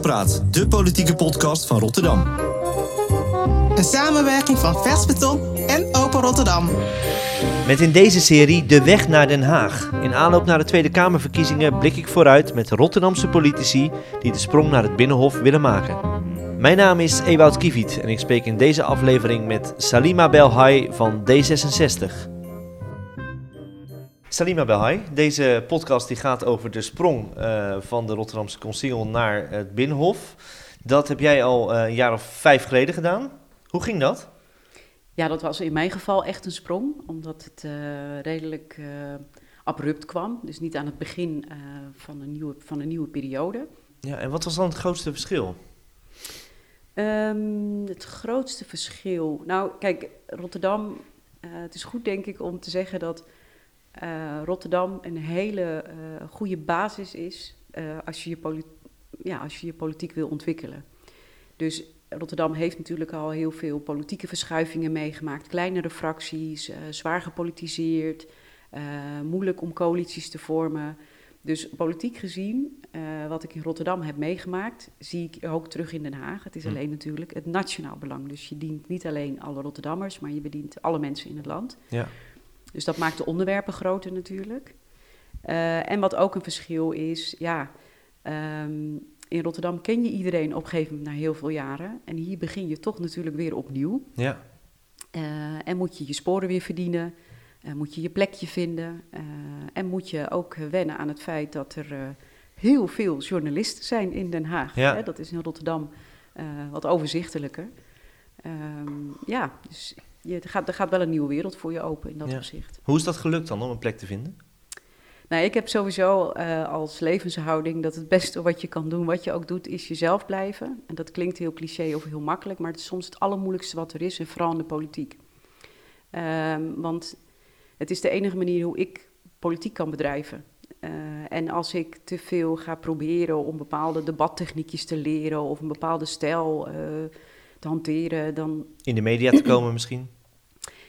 Praat, de politieke podcast van Rotterdam. Een samenwerking van Vers Beton en Open Rotterdam. Met in deze serie De Weg naar Den Haag. In aanloop naar de Tweede Kamerverkiezingen blik ik vooruit met Rotterdamse politici die de sprong naar het Binnenhof willen maken. Mijn naam is Ewout Kiviet en ik spreek in deze aflevering met Salima Belhai van D66. Salima Belhai, deze podcast die gaat over de sprong uh, van de Rotterdamse Concilie naar het Binnenhof. Dat heb jij al uh, een jaar of vijf geleden gedaan. Hoe ging dat? Ja, dat was in mijn geval echt een sprong, omdat het uh, redelijk abrupt kwam. Dus niet aan het begin van, een nieuwe, van een nieuwe periode. Ja, en wat was dan het grootste verschil? Um, het grootste verschil. Nou, kijk, Rotterdam. het is goed, denk ik, om te zeggen dat uh, Rotterdam een hele uh, goede basis is uh, als, je je ja, als je je politiek wil ontwikkelen. Dus Rotterdam heeft natuurlijk al heel veel politieke verschuivingen meegemaakt. Kleinere fracties, zwaar gepolitiseerd, moeilijk om coalities te vormen. Dus politiek gezien, wat ik in Rotterdam heb meegemaakt, zie ik ook terug in Den Haag. Het is hm. alleen natuurlijk het nationaal belang. Dus je dient niet alleen alle Rotterdammers, maar je bedient alle mensen in het land. Ja. Dus dat maakt de onderwerpen groter natuurlijk. Uh, en wat ook een verschil is, ja, um, in Rotterdam ken je iedereen op een gegeven moment na heel veel jaren. En hier begin je toch natuurlijk weer opnieuw. Ja. Uh, en moet je je sporen weer verdienen. Uh, moet je je plekje vinden. en moet je ook wennen aan het feit dat er heel veel journalisten zijn in Den Haag. Ja. Hè? Dat is in Rotterdam wat overzichtelijker. Um, ja, dus je, er, gaat, er gaat wel een nieuwe wereld voor je open in dat ja. opzicht. Hoe is dat gelukt dan om een plek te vinden? Nou, ik heb sowieso uh, als levenshouding dat het beste wat je kan doen, wat je ook doet, is jezelf blijven. En dat klinkt heel cliché of heel makkelijk, maar het is soms het allermoeilijkste wat er is, en vooral in de politiek. Um, want het is de enige manier hoe ik politiek kan bedrijven. Uh, en als ik te veel ga proberen om bepaalde debattechniekjes te leren of een bepaalde stijl uh, te hanteren, dan... In de media te komen misschien?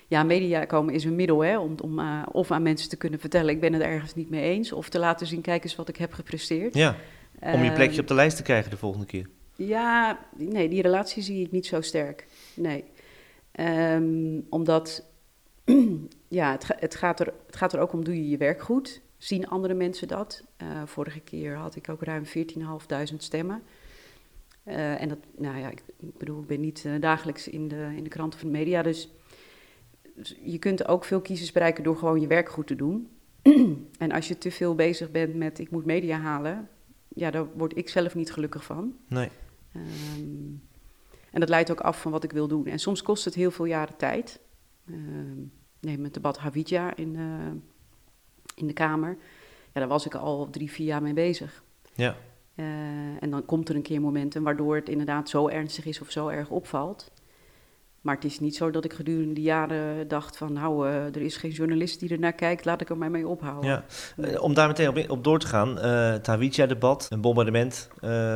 Ja, media komen is een middel hè, om, om uh, of aan mensen te kunnen vertellen... ik ben het ergens niet mee eens, of te laten zien, kijk eens wat ik heb gepresteerd. Ja, om je plekje op de lijst te krijgen de volgende keer. Ja, nee, die relatie zie ik niet zo sterk. Nee. Um, omdat, ja, het, het, gaat er, het gaat er ook om, doe je je werk goed? Zien andere mensen dat? Uh, vorige keer had ik ook ruim 14.500 stemmen. Uh, en dat, nou ja, ik, ik, bedoel, ik ben niet uh, dagelijks in de, in de kranten van de media, dus je kunt ook veel kiezers bereiken door gewoon je werk goed te doen. en als je te veel bezig bent met ik moet media halen, ja, daar word ik zelf niet gelukkig van. Nee. Um, en dat leidt ook af van wat ik wil doen. En soms kost het heel veel jaren tijd. Um, neem het debat Havidja in, uh, in de Kamer. Ja, daar was ik al drie, vier jaar mee bezig. Ja. Uh, en dan komt er een keer momenten waardoor het inderdaad zo ernstig is of zo erg opvalt. Maar het is niet zo dat ik gedurende die jaren dacht van... nou, uh, er is geen journalist die er naar kijkt, laat ik er maar mee ophouden. Ja. Uh, om daar meteen op, op door te gaan, het Hawija-debat, een bombardement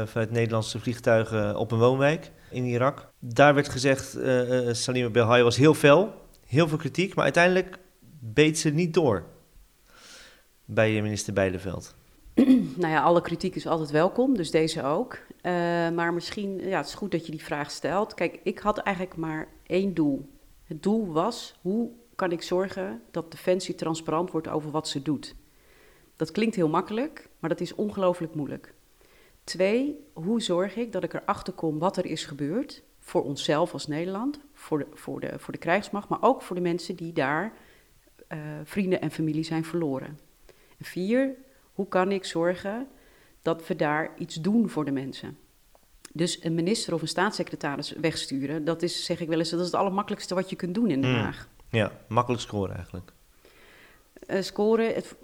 vanuit Nederlandse vliegtuigen op een woonwijk in Irak. Daar werd gezegd, Salim Belhai was heel fel, heel veel kritiek, maar uiteindelijk beet ze niet door bij minister Bijleveld. nou ja, alle kritiek is altijd welkom, dus deze ook. Uh, maar misschien, ja, het is goed dat je die vraag stelt. Kijk, ik had eigenlijk maar één doel. Het doel was, hoe kan ik zorgen dat Defensie transparant wordt over wat ze doet? Dat klinkt heel makkelijk, maar dat is ongelooflijk moeilijk. Twee, hoe zorg ik dat ik erachter kom wat er is gebeurd voor onszelf als Nederland, voor de, voor de, voor de krijgsmacht, maar ook voor de mensen die daar uh, vrienden en familie zijn verloren. En vier, hoe kan ik zorgen dat we daar iets doen voor de mensen? Dus een minister of een staatssecretaris wegsturen, dat is, zeg ik wel eens, dat is het allermakkelijkste wat je kunt doen in Den hmm. Haag. Ja, makkelijk scoren eigenlijk. Uh, scoren, het,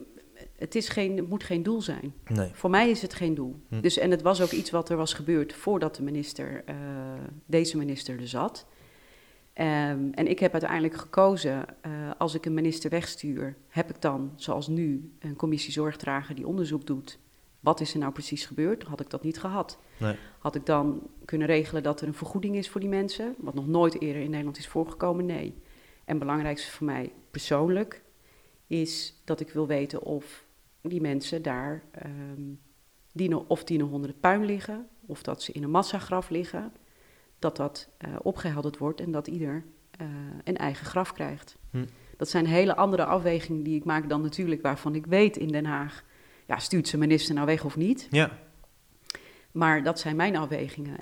het, is geen, het moet geen doel zijn. Nee. Voor mij is het geen doel. Hm. Dus, en het was ook iets wat er was gebeurd voordat de minister, uh, deze minister er zat. Um, en ik heb uiteindelijk gekozen, uh, als ik een minister wegstuur, heb ik dan, zoals nu, een commissie zorgdrager die onderzoek doet. Wat is er nou precies gebeurd? Had ik dat niet gehad. Nee. Had ik dan kunnen regelen dat er een vergoeding is voor die mensen, wat nog nooit eerder in Nederland is voorgekomen? Nee. En het belangrijkste voor mij persoonlijk is dat ik wil weten of die mensen daar, um, of die nog puin liggen, of dat ze in een massagraf liggen, dat dat uh, opgehelderd wordt en dat ieder uh, een eigen graf krijgt. Hm. Dat zijn hele andere afwegingen die ik maak dan natuurlijk waarvan ik weet in Den Haag, ja, stuurt ze minister nou weg of niet? Ja. Maar dat zijn mijn afwegingen.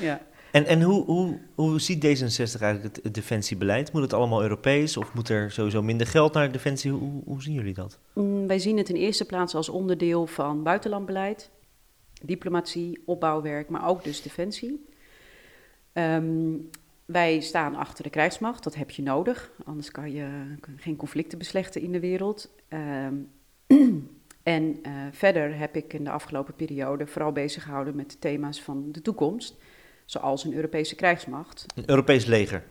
Ja. En, en hoe, hoe, hoe ziet D66 eigenlijk het, het, defensiebeleid? Moet het allemaal Europees of moet er sowieso minder geld naar defensie? Hoe, hoe zien jullie dat? Mm, wij zien het in eerste plaats als onderdeel van buitenlandbeleid, diplomatie, opbouwwerk, maar ook dus defensie. Um, wij staan achter de krijgsmacht, dat heb je nodig, anders kan je geen conflicten beslechten in de wereld. Um, en uh, verder heb ik in de afgelopen periode vooral bezig gehouden met de thema's van de toekomst, zoals een Europese krijgsmacht. Een Europees leger?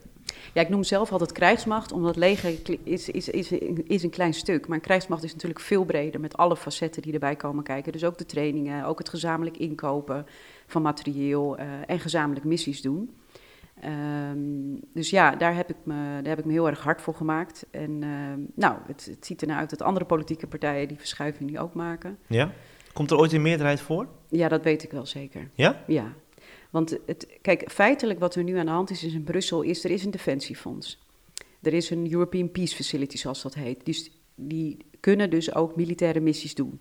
Ja, ik noem zelf altijd krijgsmacht, omdat leger is, is, is, is een klein stuk. Maar een krijgsmacht is natuurlijk veel breder, met alle facetten die erbij komen kijken. Dus ook de trainingen, ook het gezamenlijk inkopen van materieel uh, en gezamenlijk missies doen. Um, dus ja, daar heb, ik me, daar heb ik me heel erg hard voor gemaakt. En uh, nou, het, het, ziet ernaar uit dat andere politieke partijen die verschuiving die ook maken. Ja? Komt er ooit een meerderheid voor? Ja, dat weet ik wel zeker. Ja? Ja. Want het, kijk, feitelijk wat er nu aan de hand is, is in Brussel, is er is een defensiefonds. Er is een European Peace Facility, zoals dat heet. Dus die kunnen dus ook militaire missies doen.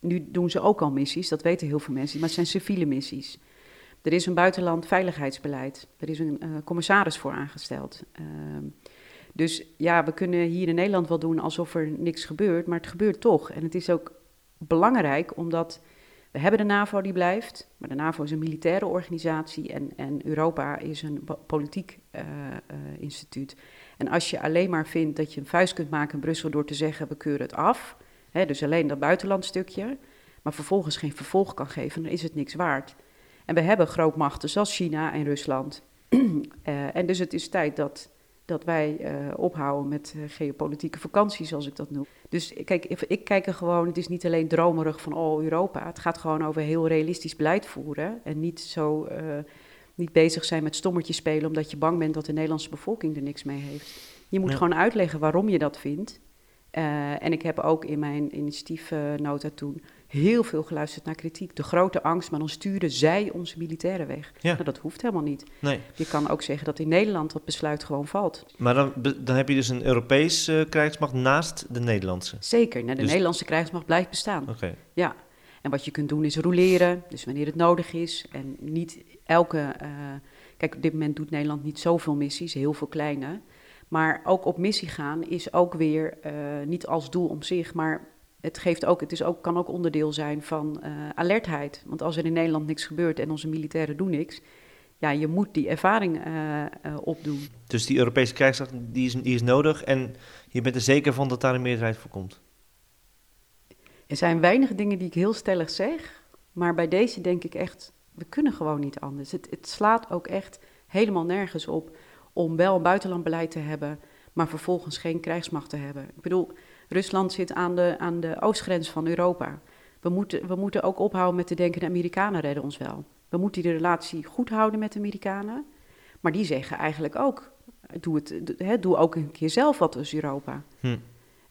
Nu doen ze ook al missies, dat weten heel veel mensen, maar het zijn civiele missies. Er is een buitenland veiligheidsbeleid. Er is een uh, commissaris voor aangesteld. Uh, dus ja, we kunnen hier in Nederland wel doen alsof er niks gebeurt, maar het gebeurt toch. En het is ook belangrijk omdat we hebben de NAVO die blijft, maar de NAVO is een militaire organisatie en, en Europa is een politiek uh, instituut. En als je alleen maar vindt dat je een vuist kunt maken in Brussel door te zeggen we keuren het af, hè, dus alleen dat buitenlandstukje, maar vervolgens geen vervolg kan geven, dan is het niks waard. En we hebben grootmachten zoals China en Rusland. uh, en dus het is tijd dat, dat wij uh, ophouden met uh, geopolitieke vakantie, zoals ik dat noem. Dus kijk, ik kijk er gewoon, het is niet alleen dromerig van oh Europa. Het gaat gewoon over heel realistisch beleid voeren. En niet zo niet bezig zijn met stommertjes spelen omdat je bang bent dat de Nederlandse bevolking er niks mee heeft. Je moet ja. gewoon uitleggen waarom je dat vindt. en ik heb ook in mijn initiatiefnota toen heel veel geluisterd naar kritiek. De grote angst, maar dan sturen zij onze militairen weg. Ja. Nou, dat hoeft helemaal niet. Nee. Je kan ook zeggen dat in Nederland dat besluit gewoon valt. Maar dan, dan heb je dus een Europese uh, krijgsmacht naast de Nederlandse? Zeker, nou, de dus... Nederlandse krijgsmacht blijft bestaan. Oké. Okay. Ja, en wat je kunt doen is roleren, dus wanneer het nodig is. En niet elke... Uh, kijk, op dit moment doet Nederland niet zoveel missies, heel veel kleine... Maar ook op missie gaan is ook weer uh, niet als doel om zich, maar het, geeft ook, het is ook, kan ook onderdeel zijn van uh, alertheid. Want als er in Nederland niks gebeurt en onze militairen doen niks, ja, je moet die ervaring uh, uh, opdoen. Dus die Europese krijgsmacht die is, die is nodig en je bent er zeker van dat daar een meerderheid voor komt? Er zijn weinig dingen die ik heel stellig zeg, maar bij deze denk ik echt, we kunnen gewoon niet anders. Het, het slaat ook echt helemaal nergens op om wel een buitenlandbeleid te hebben, maar vervolgens geen krijgsmacht te hebben. Ik bedoel, Rusland zit aan de, aan de oostgrens van Europa. We moeten, we moeten ook ophouden met te denken, de Amerikanen redden ons wel. We moeten die relatie goed houden met de Amerikanen. Maar die zeggen eigenlijk ook, doe, het, he, doe ook een keer zelf wat als Europa. Hm.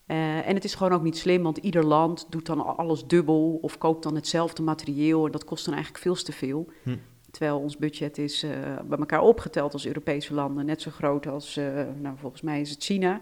Uh, en het is gewoon ook niet slim, want ieder land doet dan alles dubbel of koopt dan hetzelfde materieel. En dat kost dan eigenlijk veel te veel. Hm. Terwijl ons budget is uh, bij elkaar opgeteld als Europese landen net zo groot als, uh, nou volgens mij is het China.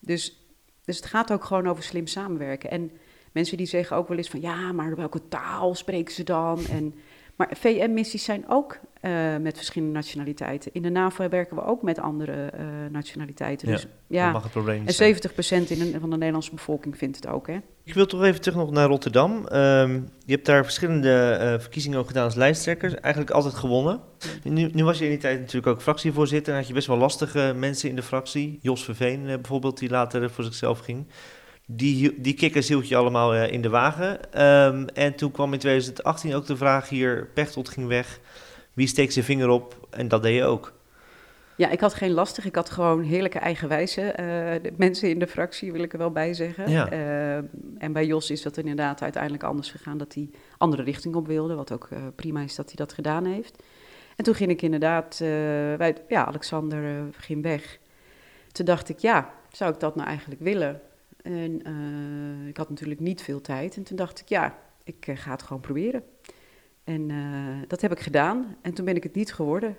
Dus dus het gaat ook gewoon over slim samenwerken. En mensen die zeggen ook wel eens van ja, maar welke taal spreken ze dan? En, maar VM-missies zijn ook uh, met verschillende nationaliteiten. In de NAVO werken we ook met andere uh, nationaliteiten. Ja, dus, ja, mag het probleem niet en 70% in de, van de Nederlandse bevolking vindt het ook, hè? Ik wil toch even terug nog naar Rotterdam. Um, je hebt daar verschillende uh, verkiezingen ook gedaan als lijsttrekker. Eigenlijk altijd gewonnen. Nu, nu, was je in die tijd natuurlijk ook fractievoorzitter. En had je best wel lastige mensen in de fractie. Jos Verveen bijvoorbeeld, die later voor zichzelf ging. Die, die kikkers hield je allemaal in de wagen. Um, en toen kwam in 2018 ook de vraag hier, Pechtold ging weg... Wie steekt zijn vinger op? En dat deed je ook. Ja, ik had geen lastig. Ik had gewoon heerlijke eigenwijze uh, mensen in de fractie, wil ik er wel bij zeggen. Ja. Uh, en bij Jos is dat inderdaad uiteindelijk anders gegaan, dat hij andere richting op wilde. Wat ook uh, prima is dat hij dat gedaan heeft. En toen ging ik inderdaad, wij, ja, Alexander ging weg. Toen dacht ik, ja, zou ik dat nou eigenlijk willen? En ik had natuurlijk niet veel tijd. En toen dacht ik, ja, ik ga het gewoon proberen. En eh, dat heb ik gedaan. En toen ben ik het niet geworden.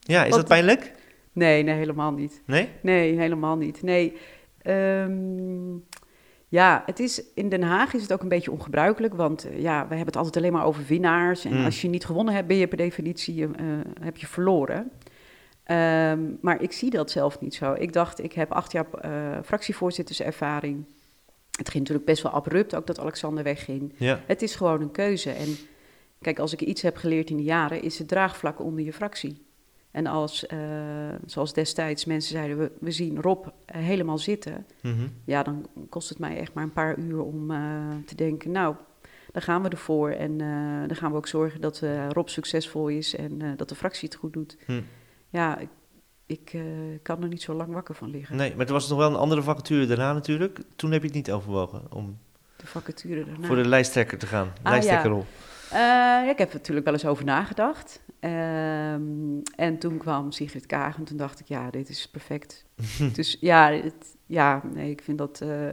Ja, is dat pijnlijk? Nee, nee, helemaal niet. Nee? Nee, helemaal niet. Nee. ehm, ja, het is, in Den Haag is het ook een beetje ongebruikelijk, want eh, ja, we hebben het altijd alleen maar over winnaars. En Mm. als je niet gewonnen hebt, ben je per definitie eh, heb je verloren. Ehm, maar ik zie dat zelf niet zo. Ik dacht, ik heb acht jaar eh, fractievoorzitterservaring. Het ging natuurlijk best wel abrupt, ook dat Alexander wegging. Ja. Het is gewoon een keuze. En kijk, als ik iets heb geleerd in de jaren, is het draagvlak onder je fractie. En als, eh, zoals destijds mensen zeiden, we, we zien Rob eh, helemaal zitten. Mhm. Ja, dan kost het mij echt maar een paar uur om te denken, nou, daar gaan we ervoor. En dan gaan we ook zorgen dat Rob succesvol is en dat de fractie het goed doet. Hm. Ja, ik, ik eh, kan er niet zo lang wakker van liggen. Nee, maar er was nog wel een andere vacature daarna natuurlijk. Toen heb je het niet overwogen om De vacature daarna. voor de lijsttrekker te gaan. ja. lijsttrekkerrol. Eh, ja, ik heb er natuurlijk wel eens over nagedacht. Ehm, en toen kwam Sigrid Kaag en toen dacht ik, ja, dit is perfect. dus ja, het, ja, nee, ik vind dat... eh,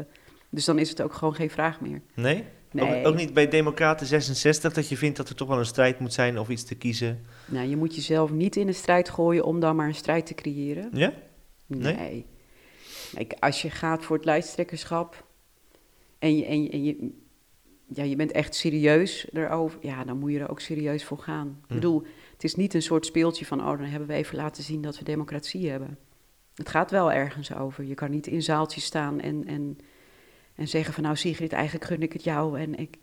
dus dan is het ook gewoon geen vraag meer. Nee? Nee. Ook, ook niet bij Democraten 66 dat je vindt dat er toch wel een strijd moet zijn of iets te kiezen? Nou, je moet jezelf niet in een strijd gooien om dan maar een strijd te creëren. Ja? Nee. Nee? Kijk, als je gaat voor het lijsttrekkerschap en je, en je, en je, ja, je bent echt serieus erover, ja, dan moet je er ook serieus voor gaan. Ik Hm. bedoel, het is niet een soort speeltje van, oh, dan hebben we even laten zien dat we democratie hebben. Het gaat wel ergens over. Je kan niet in zaaltjes staan en, en, en zeggen van, nou Sigrid, eigenlijk gun ik het jou en ik...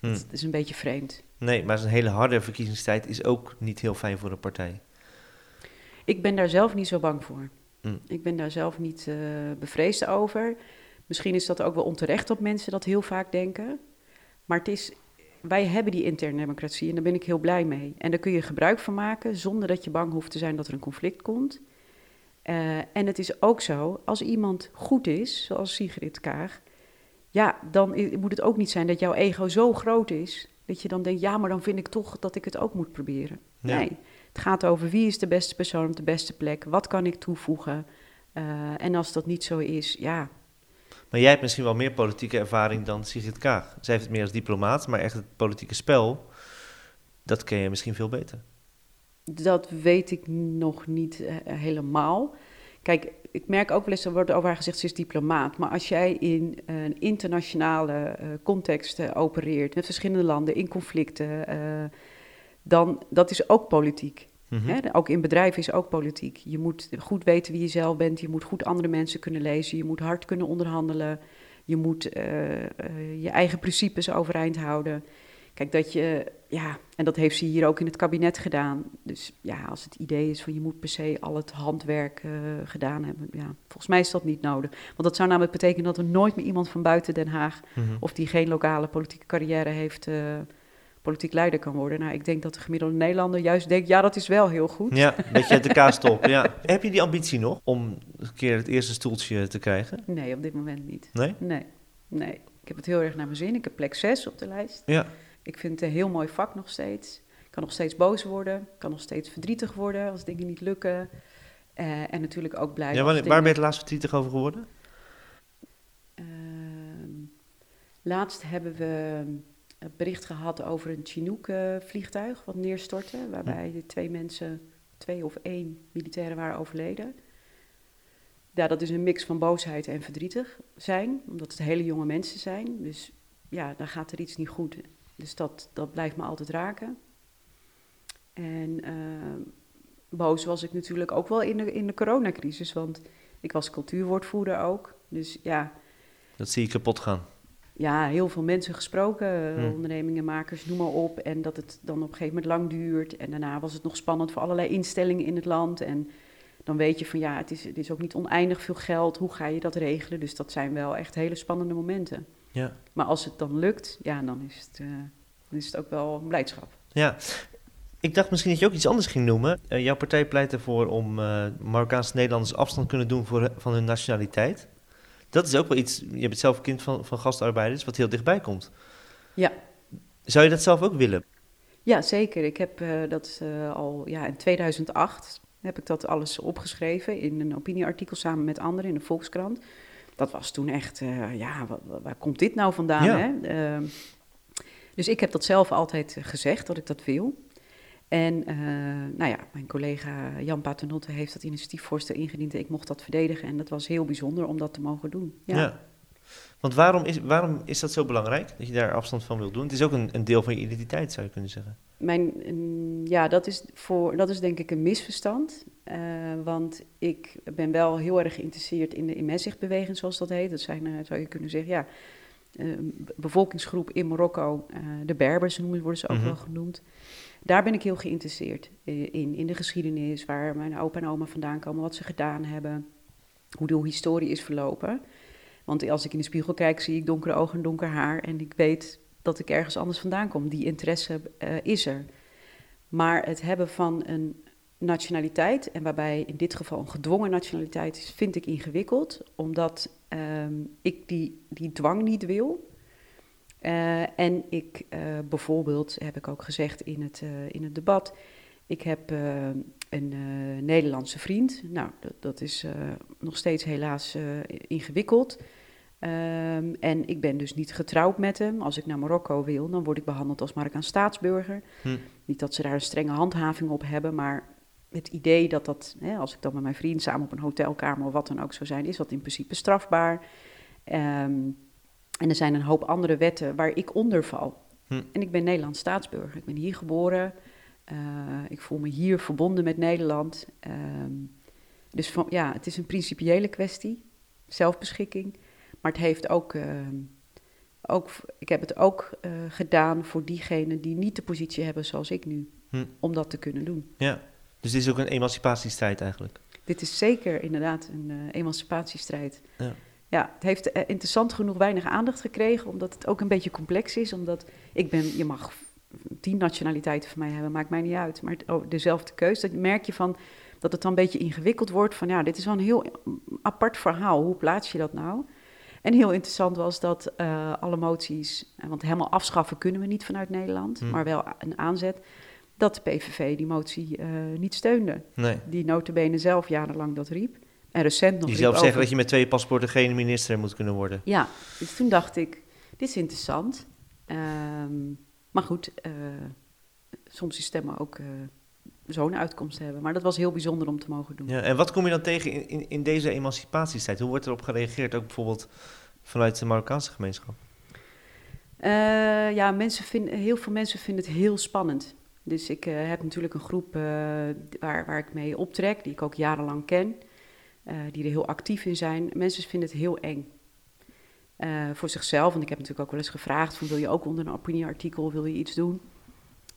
Hm. Het is een beetje vreemd. Nee, maar zo'n hele harde verkiezingstijd is ook niet heel fijn voor een partij. Ik ben daar zelf niet zo bang voor. Hm. Ik ben daar zelf niet eh, bevreesd over. Misschien is dat ook wel onterecht dat mensen dat heel vaak denken. Maar het is, wij hebben die interne democratie en daar ben ik heel blij mee. En daar kun je gebruik van maken zonder dat je bang hoeft te zijn dat er een conflict komt. Eh, en het is ook zo, als iemand goed is, zoals Sigrid Kaag, ja, dan moet het ook niet zijn dat jouw ego zo groot is dat je dan denkt, ja, maar dan vind ik toch dat ik het ook moet proberen. Ja. Nee, het gaat over wie is de beste persoon op de beste plek, wat kan ik toevoegen. Eh, en als dat niet zo is, ja, Maar jij hebt misschien wel meer politieke ervaring dan Sigrid Kaag. Zij heeft het meer als diplomaat, maar echt het politieke spel, dat ken je misschien veel beter. Dat weet ik nog niet eh, helemaal. Kijk, ik merk ook wel eens, er wordt over haar gezegd, ze is diplomaat. Maar als jij in een internationale eh, context eh, opereert, met verschillende landen, in conflicten, eh, dan dat is ook politiek. Mhm. Ook in bedrijven is ook politiek. Je moet goed weten wie je zelf bent, je moet goed andere mensen kunnen lezen, je moet hard kunnen onderhandelen, je moet je eigen principes overeind houden. Kijk, dat je, ja, en dat heeft ze hier ook in het kabinet gedaan. Dus ja, als het idee is van je moet per se al het handwerk eh, gedaan hebben, ja, volgens mij is dat niet nodig. Want dat zou namelijk betekenen dat er nooit meer iemand van buiten Den Haag, Mhm. of die geen lokale politieke carrière heeft, eh, politiek leider kan worden. Nou, ik denk dat de gemiddelde Nederlander juist denkt, ja, dat is wel heel goed. Ja, een beetje uit de kaastop. Ja. Heb je die ambitie nog om een keer het eerste stoeltje te krijgen? Nee, op dit moment niet. Nee? Nee, nee. Ik heb het heel erg naar mijn zin. Ik heb plek 6 op de lijst. Ja. Ik vind het een heel mooi vak nog steeds. Ik kan nog steeds boos worden. Ik kan nog steeds verdrietig worden als dingen niet lukken. Eh, en natuurlijk ook blij. ja waar ben je het laatst verdrietig over geworden? Ehm, laatst hebben we het bericht gehad over een Chinook-vliegtuig wat neerstortte. Waarbij de twee mensen, twee of één militairen waren overleden. Ja, dat is een mix van boosheid en verdrietig zijn, omdat het hele jonge mensen zijn. Dus ja, dan gaat er iets niet goed. Dus dat, dat blijft me altijd raken. En ehm, boos was ik natuurlijk ook wel in de, in de coronacrisis, want ik was cultuurwoordvoerder ook. Dus ja, Dat zie je kapot gaan. ja, heel veel mensen gesproken, eh, Hmm. ondernemingenmakers, noem maar op. En dat het dan op een gegeven moment lang duurt. En daarna was het nog spannend voor allerlei instellingen in het land. En dan weet je van ja, het is, het is ook niet oneindig veel geld. Hoe ga je dat regelen? Dus dat zijn wel echt hele spannende momenten. Ja. Maar als het dan lukt, ja, dan is het, eh, dan is het ook wel een blijdschap. Ja, ik dacht misschien dat je ook iets anders ging noemen. Eh, jouw partij pleit ervoor om eh Marokkaanse Nederlanders afstand kunnen doen voor, van hun nationaliteit. Dat is ook wel iets, je bent zelf kind van, van gastarbeiders, wat heel dichtbij komt. Ja. Zou je dat zelf ook willen? Ja, zeker. Ik heb dat al ja, in 2008 heb ik dat alles opgeschreven in een opinieartikel samen met anderen in de Volkskrant. Dat was toen echt, eh, ja, wa- wa- waar, komt dit nou vandaan? Ja. Hè? Ehm, Dus ik heb dat zelf altijd gezegd, dat ik dat wil. En uh, nou ja, mijn collega Jan Paternotte heeft dat initiatiefvoorstel ingediend. En ik mocht dat verdedigen. En dat was heel bijzonder om dat te mogen doen. Ja. ja. Want waarom is, waarom is dat zo belangrijk, dat je daar afstand van wilt doen? Het is ook een, een deel van je identiteit, zou je kunnen zeggen. Mijn, ja, dat is, voor, dat is denk ik een misverstand. Uh, want ik ben wel heel erg geïnteresseerd in de immersichtbeweging, zoals dat heet. Dat zijn, uh, zou je kunnen zeggen, ja, uh, bevolkingsgroep in Marokko. de Berbers worden ze ook mm -hmm. wel genoemd. Daar ben ik heel geïnteresseerd in. In de geschiedenis, waar mijn opa en oma vandaan komen, wat ze gedaan hebben, hoe de historie is verlopen. Want als ik in de spiegel kijk, zie ik donkere ogen en donker haar. En ik weet dat ik ergens anders vandaan kom. Die interesse is er. Maar het hebben van een nationaliteit, en waarbij in dit geval een gedwongen nationaliteit is, vind ik ingewikkeld. Omdat um, ik die, die dwang niet wil. Uh, en ik uh, bijvoorbeeld, heb ik ook gezegd in het, in het debat, ik heb een Nederlandse vriend. Nou, dat, dat is nog steeds helaas ingewikkeld. Um, en ik ben dus niet getrouwd met hem. Als ik naar Marokko wil, dan word ik behandeld als Marokkaan staatsburger. Hm. Niet dat ze daar een strenge handhaving op hebben, maar het idee dat dat, hè, als ik dan met mijn vriend samen op een hotelkamer of wat dan ook zou zijn, is dat in principe strafbaar. Um, en er zijn een hoop andere wetten waar ik onder val. Hm. En ik ben Nederlands staatsburger. Ik ben hier geboren. Uh, ik voel me hier verbonden met Nederland. Um, dus van, ja, het is een principiële kwestie. Zelfbeschikking. Maar het heeft ook, uh, ook ik heb het ook uh, gedaan voor diegenen die niet de positie hebben zoals ik nu, hm. om dat te kunnen doen. Ja, dus dit is ook een emancipatiestrijd eigenlijk? Dit is zeker inderdaad een uh, emancipatiestrijd. Ja. ja, het heeft interessant genoeg weinig aandacht gekregen, omdat het ook een beetje complex is. Omdat ik ben, je mag tien nationaliteiten van mij hebben, maakt mij niet uit. Maar oh, dezelfde keuze, dat merk je van dat het dan een beetje ingewikkeld wordt. Van ja, dit is wel een heel apart verhaal. Hoe plaats je dat nou? En heel interessant was dat uh, alle moties, eh, want helemaal afschaffen kunnen we niet vanuit Nederland, hmm. maar wel een aanzet, dat de PVV die motie uh, niet steunde. Nee. Die notabene zelf jarenlang dat riep. En recent nog Die zelf zeggen dat je met twee paspoorten geen minister moet kunnen worden. Ja, dus toen dacht ik, dit is interessant. Um, maar goed, uh, soms is stemmen ook zo'n uitkomst hebben. Maar dat was heel bijzonder om te mogen doen. Ja, en wat kom je dan tegen in, in, in deze emancipatiestijd? Hoe wordt erop gereageerd, ook bijvoorbeeld vanuit de Marokkaanse gemeenschap? Uh, ja, mensen vinden, heel veel mensen vinden het heel spannend. Dus ik uh, heb natuurlijk een groep uh, waar, waar ik mee optrek, die ik ook jarenlang ken, die er heel actief in zijn. Mensen vinden het heel eng. voor zichzelf, want ik heb natuurlijk ook wel eens gevraagd: van, wil je ook onder een opinieartikel wil je iets doen?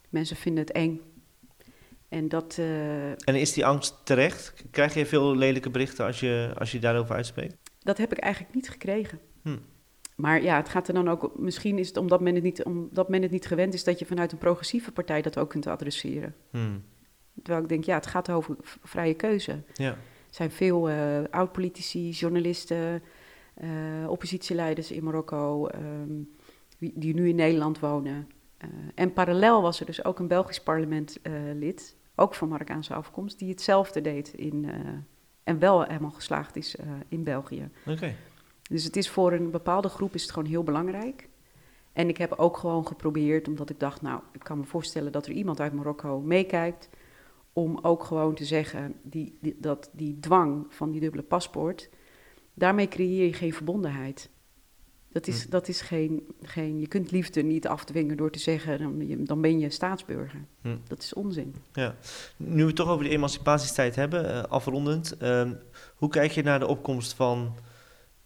Mensen vinden het eng. En, dat, en is die angst terecht? Krijg je veel lelijke berichten als je, als je daarover uitspreekt? Dat heb ik eigenlijk niet gekregen. Hm. Maar ja, het gaat er dan ook. Misschien is het omdat men het, niet, omdat men het niet gewend is dat je vanuit een progressieve partij dat ook kunt adresseren. Hm. Terwijl ik denk, ja, het gaat over vrije keuze. Ja. Er zijn veel uh, oud-politici, journalisten, uh, oppositieleiders in Marokko, um, die nu in Nederland wonen. Uh, en parallel was er dus ook een Belgisch parlementlid, ook van Marokkaanse afkomst, die hetzelfde deed in, en wel helemaal geslaagd is in België. Okay. Dus het is voor een bepaalde groep is het gewoon heel belangrijk. En ik heb ook gewoon geprobeerd, omdat ik dacht, nou, ik kan me voorstellen dat er iemand uit Marokko meekijkt, om ook gewoon te zeggen, die, die, dat die dwang van die dubbele paspoort, daarmee creëer je geen verbondenheid. Dat is, hm. dat is geen, geen. Je kunt liefde niet afdwingen door te zeggen. dan, dan ben je staatsburger. Hm. Dat is onzin. Ja. Nu we het toch over de emancipatiestijd hebben, uh, afrondend. Uh, hoe kijk je naar de opkomst van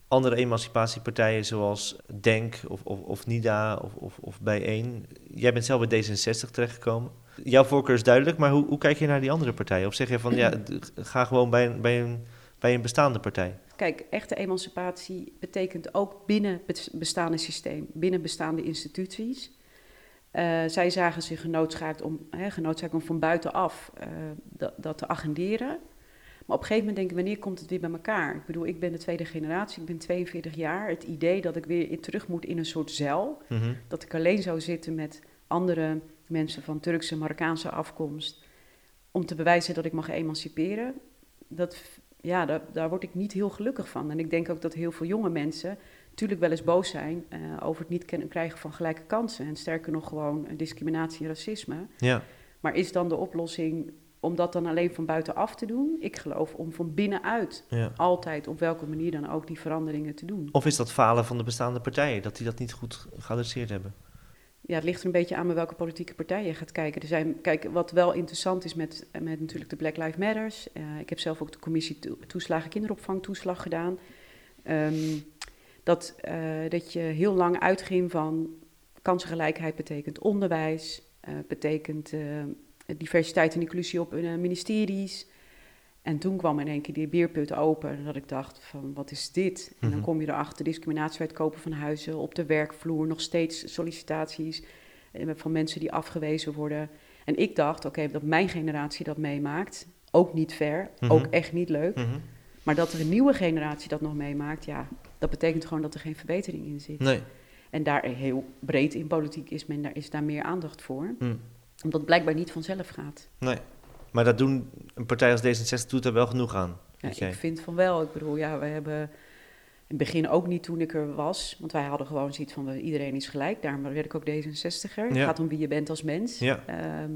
andere emancipatiepartijen zoals DENK of, of, of NIDA of, of, of Bijeen? Jij bent zelf bij D66 terechtgekomen. Jouw voorkeur is duidelijk, maar hoe, hoe kijk je naar die andere partijen? Of zeg je van ja, ga gewoon bij een, bij een, bij een bestaande partij? Kijk, echte emancipatie betekent ook binnen het bestaande systeem, binnen bestaande instituties. Uh, zij zagen zich genoodzaakt om, hè, genoodzaakt om van buitenaf uh, dat, dat, te agenderen. Maar op een gegeven moment denk ik, wanneer komt het weer bij elkaar? Ik bedoel, ik ben de tweede generatie, ik ben 42 jaar. Het idee dat ik weer terug moet in een soort zeil, mm -hmm. dat ik alleen zou zitten met andere mensen van Turkse, Marokkaanse afkomst, om te bewijzen dat ik mag emanciperen, dat ja, daar, daar word ik niet heel gelukkig van. En ik denk ook dat heel veel jonge mensen natuurlijk wel eens boos zijn eh, over het niet krijgen van gelijke kansen. En sterker nog gewoon discriminatie en racisme. Ja. Maar is dan de oplossing om dat dan alleen van buitenaf te doen? Ik geloof om van binnenuit ja. altijd op welke manier dan ook die veranderingen te doen. Of is dat falen van de bestaande partijen, dat die dat niet goed geadresseerd hebben? Ja, het ligt er een beetje aan bij welke politieke partij je gaat kijken. Er zijn, kijk, wat wel interessant is met, met natuurlijk de Black Lives Matters. Uh, ik heb zelf ook de commissie to toeslagen kinderopvang toeslag gedaan. Um, dat, uh, dat je heel lang uitging van kansengelijkheid betekent onderwijs, uh, betekent diversiteit en inclusie op ministeries. En toen kwam in één keer die bierput open en dat ik dacht van wat is dit? En dan Mhm. kom je erachter discriminatie bij het kopen van huizen, op de werkvloer nog steeds sollicitaties eh, van mensen die afgewezen worden. En ik dacht, oké, dat mijn generatie dat meemaakt, ook niet fair, Mhm. ook echt niet leuk. Mhm. Maar dat er een nieuwe generatie dat nog meemaakt, ja, dat betekent gewoon dat er geen verbetering in zit. Nee. En daar heel breed in politiek is, men, daar, is daar meer aandacht voor. Omdat het blijkbaar niet vanzelf gaat. Nee. Maar dat doen een partij als D66 doet er wel genoeg aan. Ja, ik vind van wel. Ik bedoel, ja, we hebben in het begin ook niet toen ik er was. Want wij hadden gewoon zoiets van, iedereen is gelijk. Daarom werd ik ook D66er. Het gaat om wie je bent als mens. Ja. Ehm,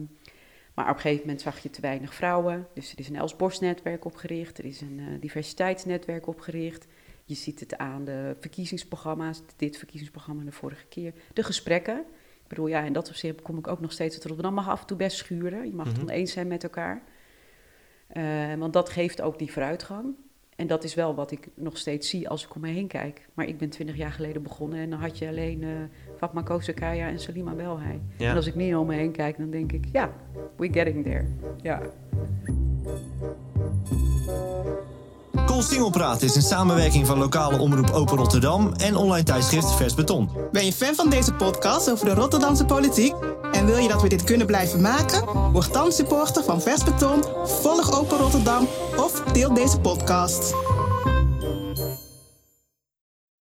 maar op een gegeven moment zag je te weinig vrouwen. Dus er is een Els Borst netwerk opgericht. Er is een eh, diversiteitsnetwerk opgericht. Je ziet het aan de verkiezingsprogramma's. Dit verkiezingsprogramma de vorige keer. De gesprekken. Bedoel, ja, in dat opzicht kom ik ook nog steeds uit Rotterdam. mag af en toe best schuren. Je mag het Mhm. oneens zijn met elkaar. Eh, want dat geeft ook die vooruitgang. En dat is wel wat ik nog steeds zie als ik om me heen kijk. Maar ik ben twintig jaar geleden begonnen en dan had je alleen eh Fatma Kozakaya en Salima Belhai. Ja. En als ik nu om me heen kijk, dan denk ik, ja, we're getting there. Ja. Kool Singelpraat is een samenwerking van lokale omroep Open Rotterdam en online tijdschrift Vers Beton. Ben je fan van deze podcast over de Rotterdamse politiek? En wil je dat we dit kunnen blijven maken? Word dan supporter van Vers Beton, volg Open Rotterdam of deel deze podcast.